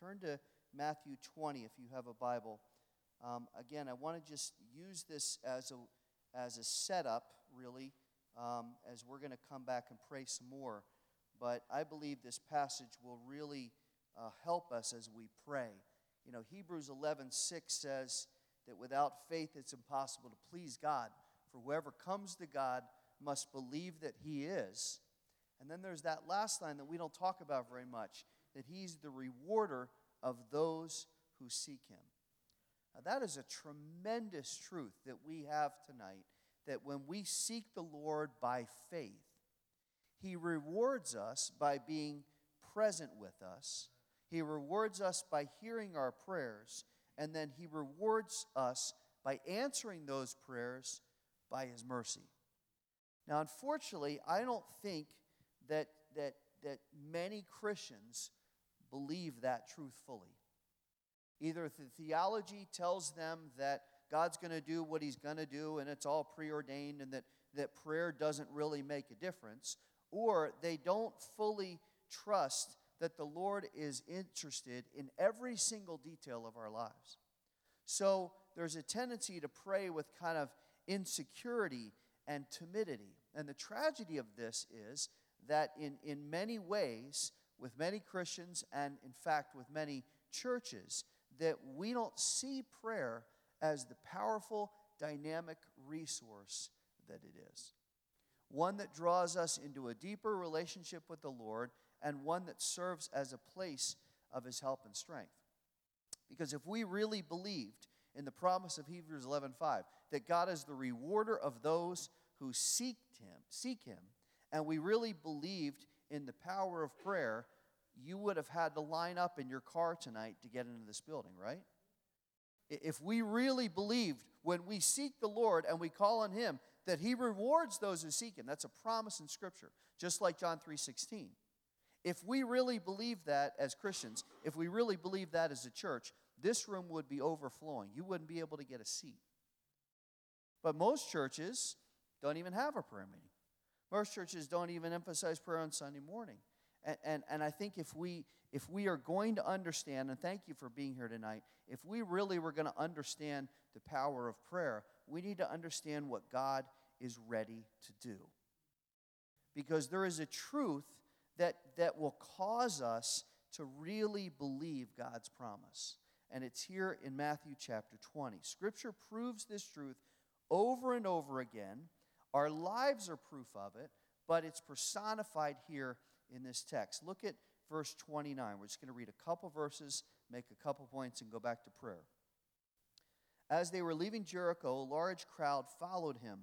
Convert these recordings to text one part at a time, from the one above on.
Turn to Matthew 20 if you have a Bible. Um, again, I want to just use this as a, as a setup, really, um, as we're going to come back and pray some more. But I believe this passage will really uh, help us as we pray. You know, Hebrews 11 6 says that without faith it's impossible to please God. For whoever comes to God must believe that He is. And then there's that last line that we don't talk about very much that He's the rewarder of those who seek Him. Now, that is a tremendous truth that we have tonight that when we seek the Lord by faith, He rewards us by being present with us. He rewards us by hearing our prayers, and then He rewards us by answering those prayers by His mercy. Now, unfortunately, I don't think that, that, that many Christians believe that truth fully. Either the theology tells them that God's going to do what he's going to do and it's all preordained and that, that prayer doesn't really make a difference, or they don't fully trust that the Lord is interested in every single detail of our lives. So there's a tendency to pray with kind of insecurity and timidity. And the tragedy of this is that in, in many ways, with many Christians and in fact with many churches, that we don't see prayer as the powerful, dynamic resource that it is. One that draws us into a deeper relationship with the Lord and one that serves as a place of his help and strength. Because if we really believed in the promise of Hebrews 11:5 that God is the rewarder of those who seek him, seek him, and we really believed in the power of prayer, you would have had to line up in your car tonight to get into this building, right? If we really believed when we seek the Lord and we call on him that he rewards those who seek him, that's a promise in scripture, just like John 3:16. If we really believe that as Christians, if we really believe that as a church, this room would be overflowing. You wouldn't be able to get a seat. But most churches don't even have a prayer meeting. Most churches don't even emphasize prayer on Sunday morning. And, and, and I think if we, if we are going to understand, and thank you for being here tonight, if we really were going to understand the power of prayer, we need to understand what God is ready to do. Because there is a truth that, that will cause us to really believe God's promise. And it's here in Matthew chapter 20. Scripture proves this truth over and over again our lives are proof of it, but it's personified here in this text. Look at verse 29. We're just going to read a couple verses, make a couple points, and go back to prayer. As they were leaving Jericho, a large crowd followed him,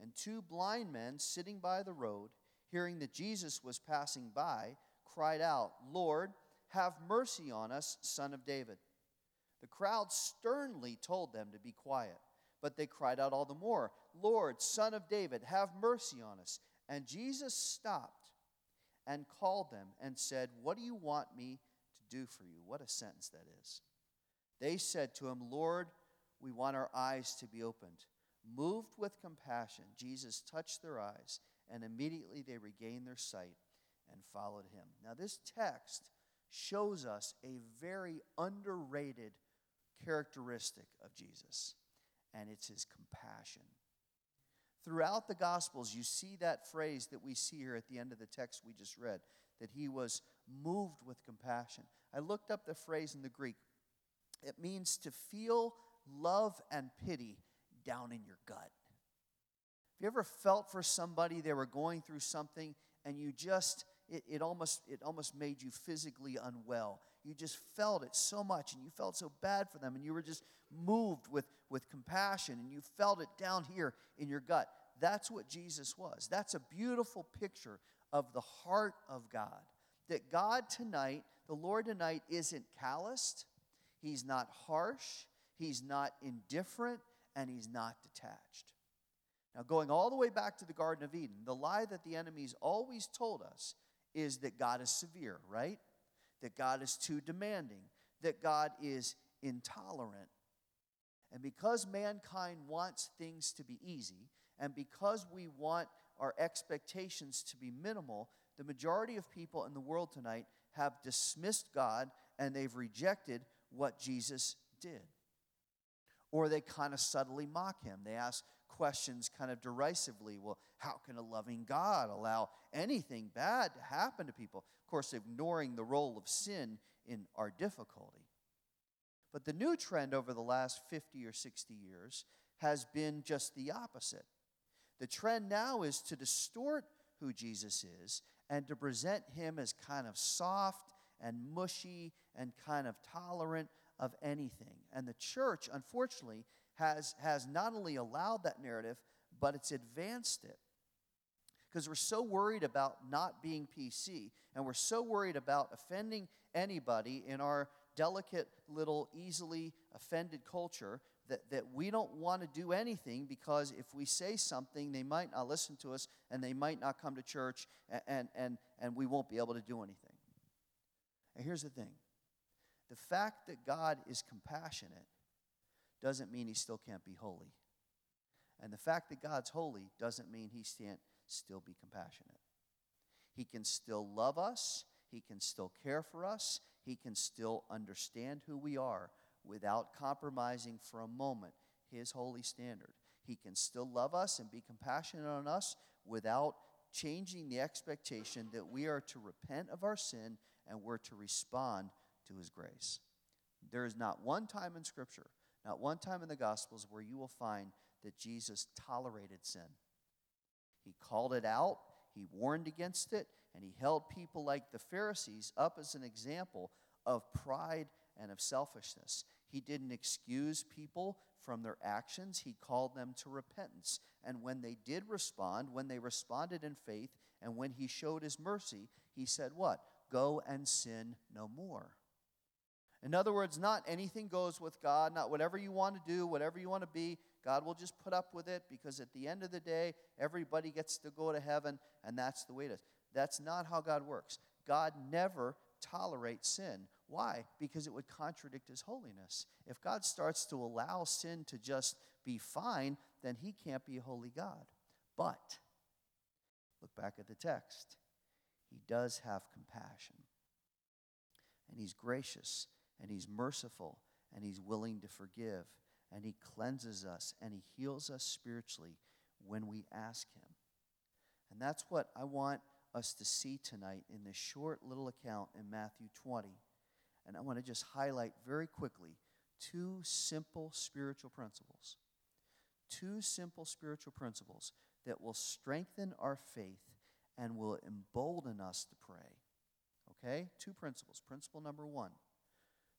and two blind men sitting by the road, hearing that Jesus was passing by, cried out, Lord, have mercy on us, son of David. The crowd sternly told them to be quiet. But they cried out all the more, Lord, Son of David, have mercy on us. And Jesus stopped and called them and said, What do you want me to do for you? What a sentence that is. They said to him, Lord, we want our eyes to be opened. Moved with compassion, Jesus touched their eyes, and immediately they regained their sight and followed him. Now, this text shows us a very underrated characteristic of Jesus and it's his compassion. Throughout the Gospels, you see that phrase that we see here at the end of the text we just read that he was moved with compassion. I looked up the phrase in the Greek. It means to feel love and pity down in your gut. Have you ever felt for somebody they were going through something and you just it, it almost it almost made you physically unwell you just felt it so much and you felt so bad for them and you were just moved with, with compassion and you felt it down here in your gut. That's what Jesus was. That's a beautiful picture of the heart of God. That God tonight, the Lord tonight, isn't calloused, He's not harsh, He's not indifferent, and He's not detached. Now, going all the way back to the Garden of Eden, the lie that the enemy's always told us is that God is severe, right? That God is too demanding, that God is intolerant. And because mankind wants things to be easy, and because we want our expectations to be minimal, the majority of people in the world tonight have dismissed God and they've rejected what Jesus did. Or they kind of subtly mock him. They ask questions kind of derisively. Well, how can a loving God allow anything bad to happen to people? Of course, ignoring the role of sin in our difficulty. But the new trend over the last 50 or 60 years has been just the opposite. The trend now is to distort who Jesus is and to present him as kind of soft and mushy and kind of tolerant of anything. And the church, unfortunately, has, has not only allowed that narrative, but it's advanced it. Because we're so worried about not being PC, and we're so worried about offending anybody in our delicate little, easily offended culture that, that we don't want to do anything because if we say something, they might not listen to us and they might not come to church and, and, and, and we won't be able to do anything. And here's the thing the fact that God is compassionate doesn't mean he still can't be holy. And the fact that God's holy doesn't mean he can't still be compassionate. He can still love us, he can still care for us, he can still understand who we are without compromising for a moment his holy standard. He can still love us and be compassionate on us without changing the expectation that we are to repent of our sin and we're to respond to his grace. There is not one time in Scripture, not one time in the Gospels where you will find that Jesus tolerated sin. He called it out, he warned against it, and he held people like the Pharisees up as an example of pride and of selfishness. He didn't excuse people from their actions, he called them to repentance. And when they did respond, when they responded in faith, and when he showed his mercy, he said, What? Go and sin no more. In other words, not anything goes with God, not whatever you want to do, whatever you want to be. God will just put up with it because at the end of the day, everybody gets to go to heaven, and that's the way it is. That's not how God works. God never tolerates sin. Why? Because it would contradict his holiness. If God starts to allow sin to just be fine, then he can't be a holy God. But, look back at the text. He does have compassion. And he's gracious, and he's merciful, and he's willing to forgive, and he cleanses us, and he heals us spiritually when we ask him. And that's what I want us to see tonight in this short little account in Matthew 20. And I want to just highlight very quickly two simple spiritual principles. Two simple spiritual principles that will strengthen our faith and will embolden us to pray. Okay? Two principles. Principle number one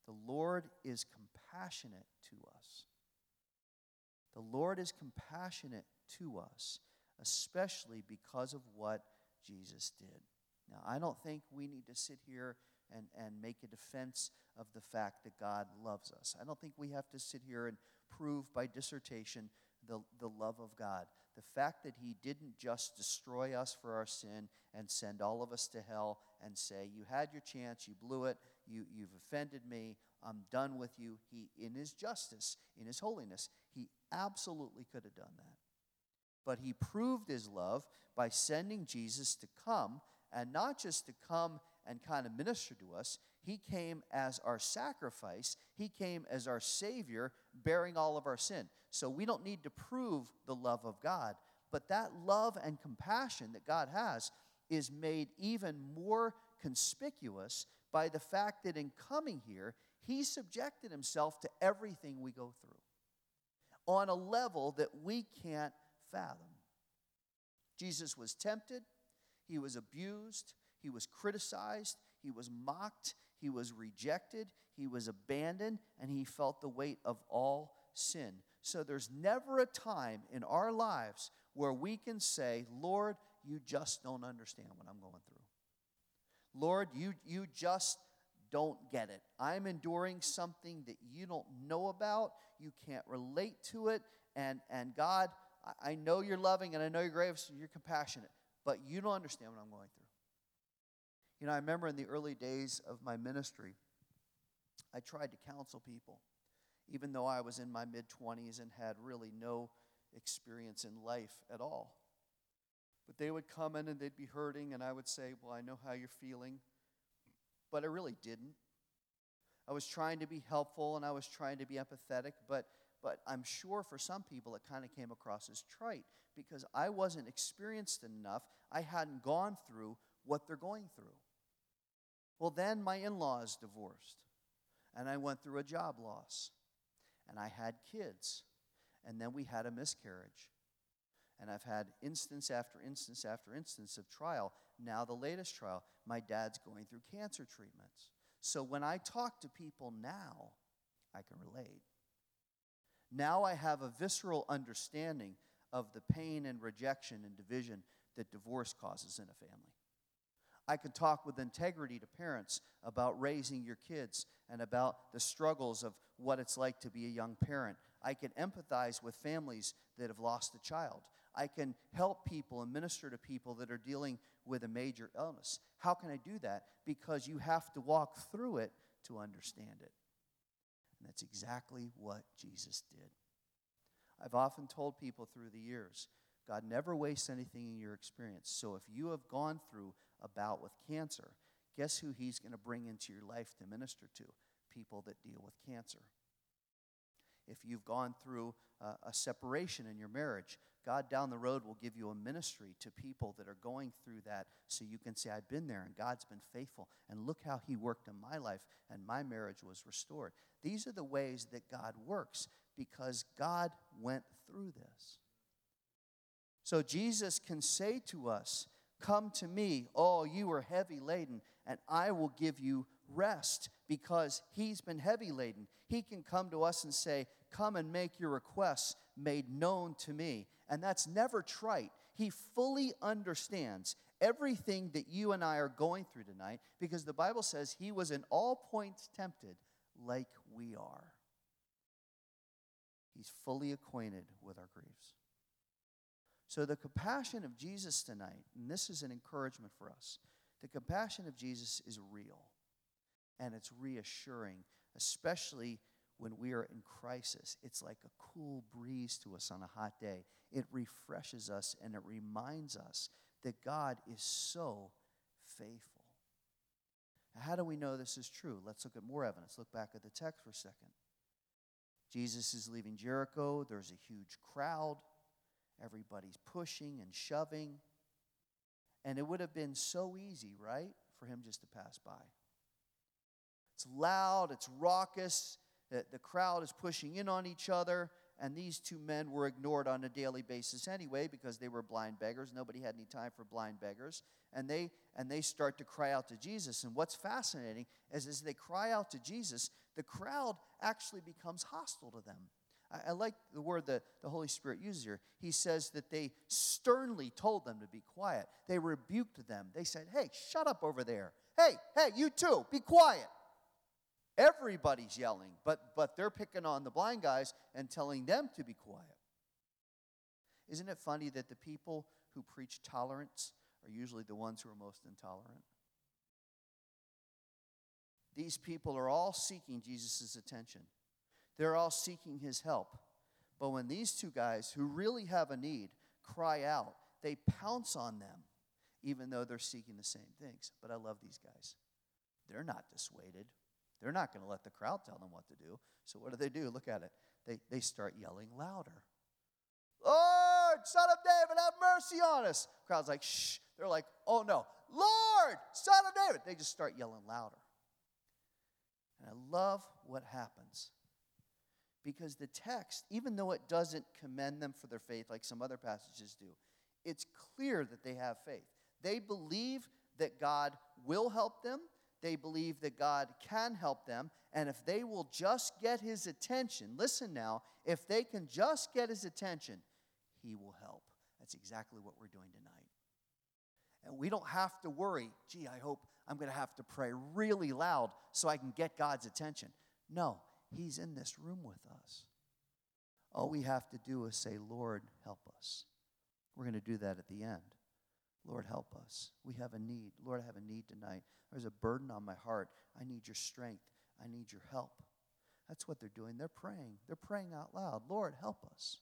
the Lord is compassionate to us. The Lord is compassionate to us, especially because of what Jesus did. Now, I don't think we need to sit here and, and make a defense of the fact that God loves us. I don't think we have to sit here and prove by dissertation the, the love of God. The fact that He didn't just destroy us for our sin and send all of us to hell and say, You had your chance, you blew it, you, you've offended me, I'm done with you. He, in His justice, in His holiness, He absolutely could have done that. But He proved His love by sending Jesus to come, and not just to come and kind of minister to us. He came as our sacrifice, He came as our Savior, bearing all of our sin. So we don't need to prove the love of God. But that love and compassion that God has is made even more conspicuous by the fact that in coming here, He subjected Himself to everything we go through on a level that we can't fathom. Jesus was tempted, he was abused, he was criticized, he was mocked, he was rejected, he was abandoned, and he felt the weight of all sin. So there's never a time in our lives where we can say, Lord, you just don't understand what I'm going through. Lord, you, you just don't get it. I'm enduring something that you don't know about, you can't relate to it, and, and God, I know you're loving and I know you're gracious and you're compassionate, but you don't understand what I'm going through. You know, I remember in the early days of my ministry, I tried to counsel people, even though I was in my mid 20s and had really no experience in life at all. But they would come in and they'd be hurting, and I would say, Well, I know how you're feeling. But I really didn't. I was trying to be helpful and I was trying to be empathetic, but, but I'm sure for some people it kind of came across as trite because I wasn't experienced enough. I hadn't gone through what they're going through. Well, then my in laws divorced, and I went through a job loss, and I had kids, and then we had a miscarriage. And I've had instance after instance after instance of trial. Now, the latest trial, my dad's going through cancer treatments. So when I talk to people now, I can relate. Now I have a visceral understanding of the pain and rejection and division that divorce causes in a family. I can talk with integrity to parents about raising your kids and about the struggles of what it's like to be a young parent. I can empathize with families that have lost a child. I can help people and minister to people that are dealing with a major illness. How can I do that? Because you have to walk through it to understand it. And that's exactly what Jesus did. I've often told people through the years God never wastes anything in your experience. So if you have gone through a bout with cancer, guess who He's going to bring into your life to minister to? People that deal with cancer. If you've gone through a, a separation in your marriage, God down the road will give you a ministry to people that are going through that so you can say, I've been there and God's been faithful. And look how He worked in my life and my marriage was restored. These are the ways that God works because God went through this. So Jesus can say to us, Come to me, all you are heavy laden, and I will give you rest because he's been heavy laden. He can come to us and say, Come and make your requests made known to me. And that's never trite. He fully understands everything that you and I are going through tonight because the Bible says he was in all points tempted like we are. He's fully acquainted with our griefs. So, the compassion of Jesus tonight, and this is an encouragement for us, the compassion of Jesus is real and it's reassuring, especially when we are in crisis. It's like a cool breeze to us on a hot day. It refreshes us and it reminds us that God is so faithful. how do we know this is true? Let's look at more evidence. Look back at the text for a second. Jesus is leaving Jericho. There's a huge crowd. Everybody's pushing and shoving. And it would have been so easy, right, for him just to pass by. It's loud, it's raucous, the, crowd is pushing in on each other, and these two men were ignored on a daily basis anyway because they were blind beggars. Nobody had any time for blind beggars. And they, and they start to cry out to Jesus. And what's fascinating is as they cry out to Jesus, the crowd actually becomes hostile to them. I, I like the word that the Holy Spirit uses here. He says that they sternly told them to be quiet. They rebuked them. They said, Hey, shut up over there. Hey, hey, you too, be quiet. Everybody's yelling, but, but they're picking on the blind guys and telling them to be quiet. Isn't it funny that the people who preach tolerance are usually the ones who are most intolerant? These people are all seeking Jesus' attention, they're all seeking his help. But when these two guys who really have a need cry out, they pounce on them, even though they're seeking the same things. But I love these guys. They're not dissuaded. They're not going to let the crowd tell them what to do. So what do they do? Look at it. They, they start yelling louder. Lord, son of David, have mercy on us. Crowd's like, shh. They're like, oh no. Lord, son of David. They just start yelling louder. And I love what happens. Because the text, even though it doesn't commend them for their faith like some other passages do, it's clear that they have faith. They believe that God will help them, they believe that God can help them. And if they will just get his attention, listen now, if they can just get his attention, he will help. That's exactly what we're doing tonight. And we don't have to worry, gee, I hope I'm going to have to pray really loud so I can get God's attention. No, he's in this room with us. All we have to do is say, Lord, help us. We're going to do that at the end. Lord, help us. We have a need. Lord, I have a need tonight. There's a burden on my heart. I need your strength. I need your help. That's what they're doing. They're praying. They're praying out loud Lord, help us.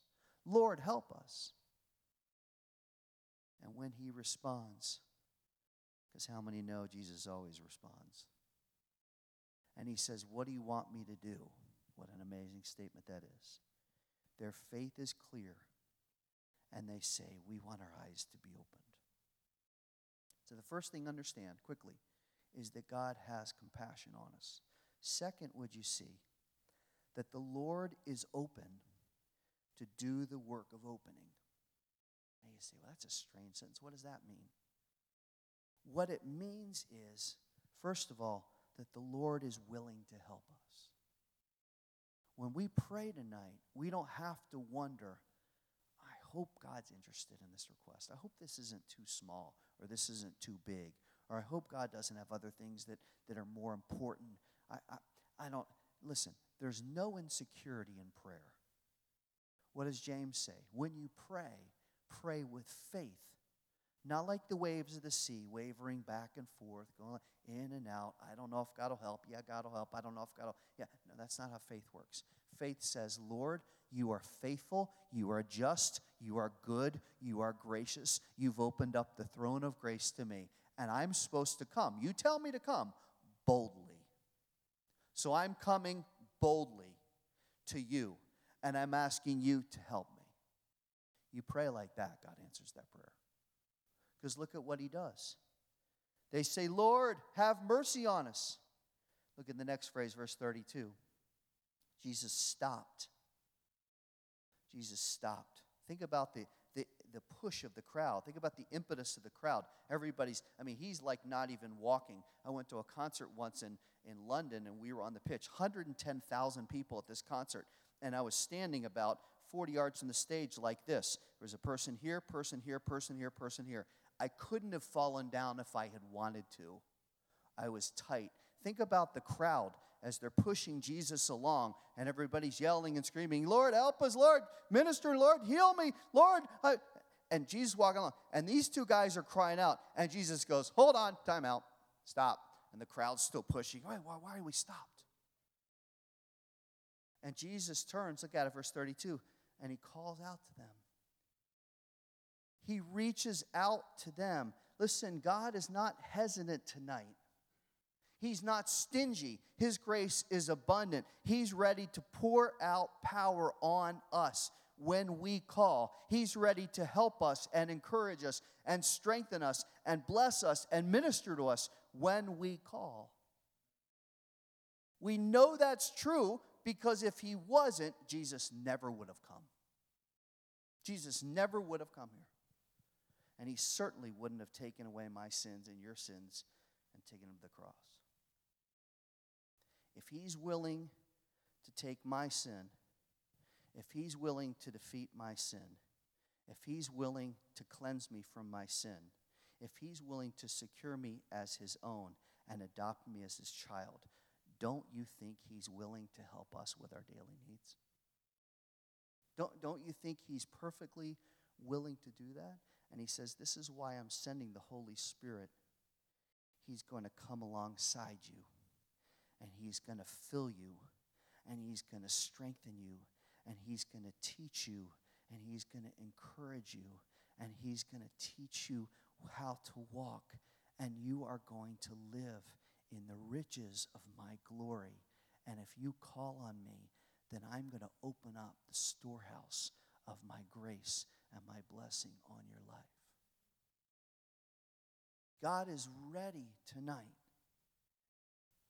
Lord, help us. And when he responds, because how many know Jesus always responds? And he says, What do you want me to do? What an amazing statement that is. Their faith is clear, and they say, We want our eyes to be opened. So, the first thing understand quickly is that God has compassion on us. Second, would you see that the Lord is open to do the work of opening? And you say, Well, that's a strange sentence. What does that mean? What it means is, first of all, that the Lord is willing to help us. When we pray tonight, we don't have to wonder, I hope God's interested in this request. I hope this isn't too small or this isn't too big. Or I hope God doesn't have other things that, that are more important. I, I, I don't, listen, there's no insecurity in prayer. What does James say? When you pray, pray with faith not like the waves of the sea, wavering back and forth, going in and out. I don't know if God will help. Yeah, God will help. I don't know if God will. Yeah, no, that's not how faith works. Faith says, Lord, you are faithful, you are just, you are good, you are gracious. You've opened up the throne of grace to me, and I'm supposed to come. You tell me to come boldly. So I'm coming boldly to you, and I'm asking you to help me. You pray like that, God answers that prayer. Because look at what he does. They say, Lord, have mercy on us. Look at the next phrase, verse 32. Jesus stopped. Jesus stopped. Think about the, the, the push of the crowd. Think about the impetus of the crowd. Everybody's, I mean, he's like not even walking. I went to a concert once in, in London and we were on the pitch. 110,000 people at this concert. And I was standing about 40 yards from the stage like this. There was a person here, person here, person here, person here. I couldn't have fallen down if I had wanted to. I was tight. Think about the crowd as they're pushing Jesus along and everybody's yelling and screaming, Lord, help us, Lord, minister, Lord, heal me, Lord. I... And Jesus walking along. And these two guys are crying out. And Jesus goes, Hold on, time out, stop. And the crowd's still pushing. Why, why, why are we stopped? And Jesus turns, look at it, verse 32, and he calls out to them. He reaches out to them. Listen, God is not hesitant tonight. He's not stingy. His grace is abundant. He's ready to pour out power on us when we call. He's ready to help us and encourage us and strengthen us and bless us and minister to us when we call. We know that's true because if he wasn't, Jesus never would have come. Jesus never would have come here and he certainly wouldn't have taken away my sins and your sins and taken them to the cross. If he's willing to take my sin, if he's willing to defeat my sin, if he's willing to cleanse me from my sin, if he's willing to secure me as his own and adopt me as his child, don't you think he's willing to help us with our daily needs? Don't, don't you think he's perfectly willing to do that? And he says, This is why I'm sending the Holy Spirit. He's going to come alongside you, and he's going to fill you, and he's going to strengthen you, and he's going to teach you, and he's going to encourage you, and he's going to teach you how to walk, and you are going to live in the riches of my glory. And if you call on me, then I'm going to open up the storehouse of my grace and my blessing on your life. God is ready tonight.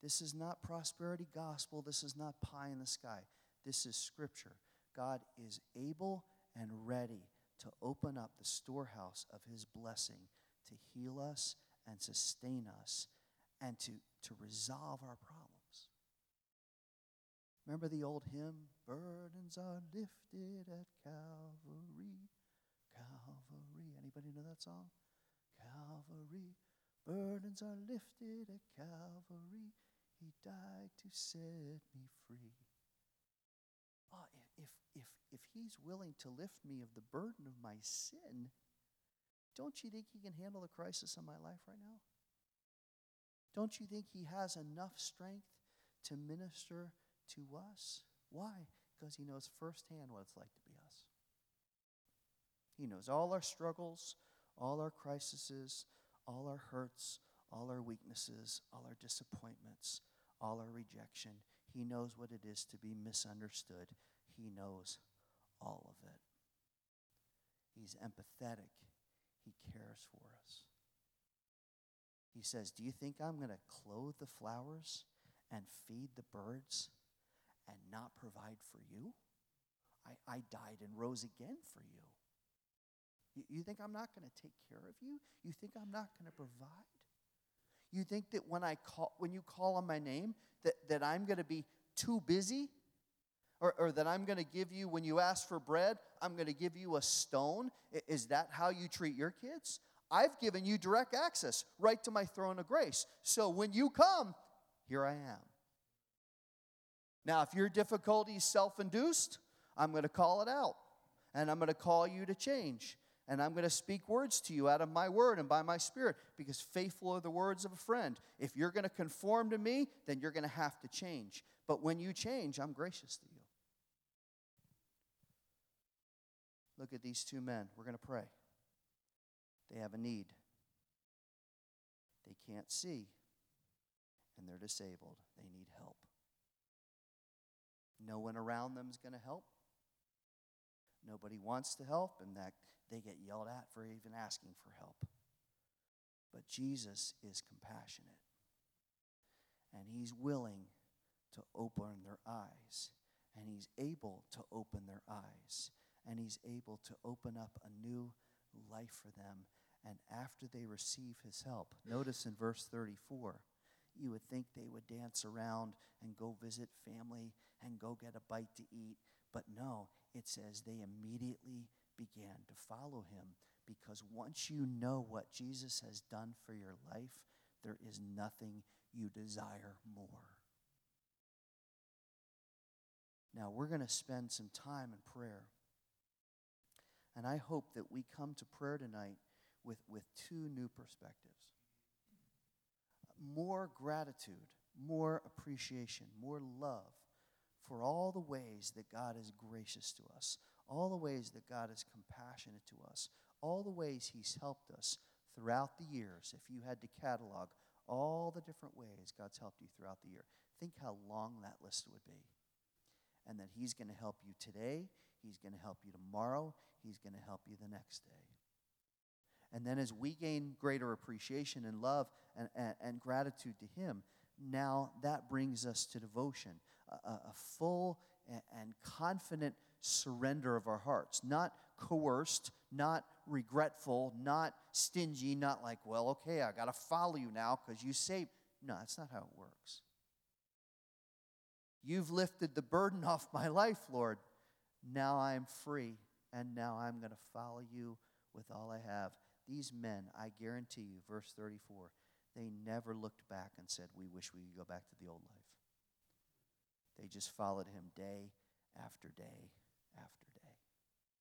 This is not prosperity gospel. This is not pie in the sky. This is scripture. God is able and ready to open up the storehouse of his blessing to heal us and sustain us and to, to resolve our problems. Remember the old hymn, Burdens are lifted at Calvary. Calvary. Anybody know that song? Calvary. Burdens are lifted at Calvary. He died to set me free. Oh, if, if, if he's willing to lift me of the burden of my sin, don't you think he can handle the crisis in my life right now? Don't you think he has enough strength to minister to us? Why? Because he knows firsthand what it's like to be us. He knows all our struggles, all our crises, all our hurts, all our weaknesses, all our disappointments, all our rejection. He knows what it is to be misunderstood. He knows all of it. He's empathetic. He cares for us. He says, Do you think I'm going to clothe the flowers and feed the birds and not provide for you? I, I died and rose again for you. You, you think I'm not going to take care of you? You think I'm not going to provide? You think that when I call when you call on my name that, that I'm going to be too busy? Or, or that I'm going to give you, when you ask for bread, I'm going to give you a stone? Is that how you treat your kids? I've given you direct access right to my throne of grace. So when you come, here I am. Now, if your difficulty is self induced, I'm going to call it out. And I'm going to call you to change. And I'm going to speak words to you out of my word and by my spirit, because faithful are the words of a friend. If you're going to conform to me, then you're going to have to change. But when you change, I'm gracious to you. Look at these two men. We're going to pray. They have a need. They can't see, and they're disabled. They need help. No one around them is going to help. Nobody wants to help, and that they get yelled at for even asking for help. But Jesus is compassionate, and He's willing to open their eyes, and He's able to open their eyes and He's able to open up a new life for them. And after they receive His help, notice in verse 34, you would think they would dance around and go visit family and go get a bite to eat. But no, it says they immediately began to follow him because once you know what Jesus has done for your life, there is nothing you desire more. Now, we're going to spend some time in prayer. And I hope that we come to prayer tonight with, with two new perspectives more gratitude, more appreciation, more love for all the ways that God is gracious to us, all the ways that God is compassionate to us, all the ways He's helped us throughout the years. If you had to catalog all the different ways God's helped you throughout the year, think how long that list would be. And that He's going to help you today, He's going to help you tomorrow, He's going to help you the next day. And then as we gain greater appreciation and love and, and, and gratitude to Him, now that brings us to devotion, a, a full and confident surrender of our hearts, not coerced, not regretful, not stingy, not like, well, okay, I got to follow you now because you say, No, that's not how it works. You've lifted the burden off my life, Lord. Now I'm free and now I'm going to follow you with all I have. These men, I guarantee you, verse 34, they never looked back and said, We wish we could go back to the old life. They just followed him day after day after day.